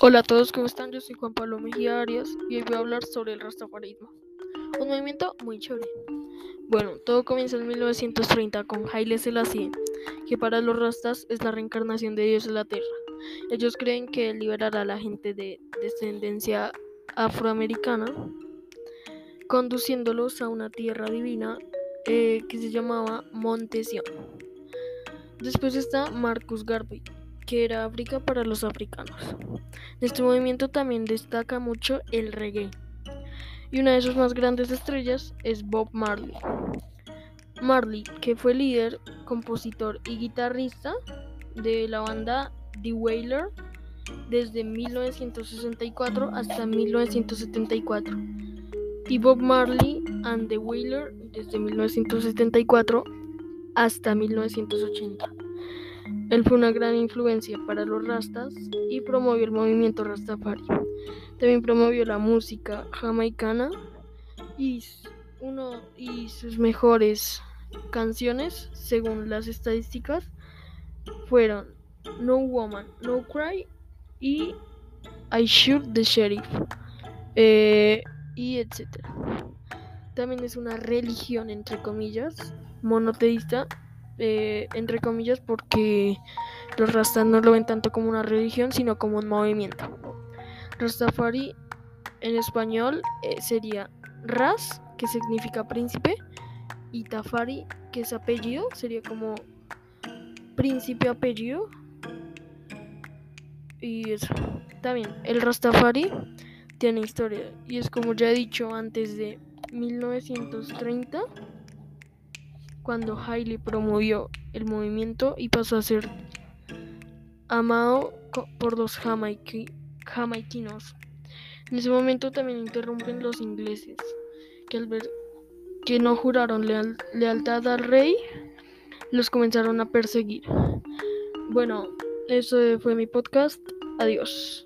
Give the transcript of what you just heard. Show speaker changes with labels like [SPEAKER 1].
[SPEAKER 1] Hola a todos, ¿cómo están? Yo soy Juan Pablo Mejía Arias y hoy voy a hablar sobre el rastafarismo. Un movimiento muy chévere. Bueno, todo comienza en 1930 con Haile Selassie, que para los rastas es la reencarnación de Dios en la tierra. Ellos creen que liberará a la gente de descendencia afroamericana, conduciéndolos a una tierra divina eh, que se llamaba Montesión. Después está Marcus Garvey, que era África para los africanos. De este movimiento también destaca mucho el reggae. Y una de sus más grandes estrellas es Bob Marley. Marley, que fue líder, compositor y guitarrista de la banda The Wailer desde 1964 hasta 1974 y Bob Marley and the Wailer desde 1974 hasta 1980. Él fue una gran influencia para los rastas y promovió el movimiento rastafari. También promovió la música jamaicana y, uno, y sus mejores canciones, según las estadísticas, fueron No Woman, No Cry y I Shoot the Sheriff eh, y etcétera. También es una religión, entre comillas, monoteísta eh, entre comillas, porque los rastas no lo ven tanto como una religión, sino como un movimiento. Rastafari en español eh, sería Ras, que significa príncipe, y Tafari, que es apellido, sería como príncipe apellido. Y eso. También, el Rastafari tiene historia, y es como ya he dicho antes de 1930 cuando Hailey promovió el movimiento y pasó a ser amado por los jamaiquinos. En ese momento también interrumpen los ingleses, que al ver que no juraron lealtad al rey, los comenzaron a perseguir. Bueno, eso fue mi podcast. Adiós.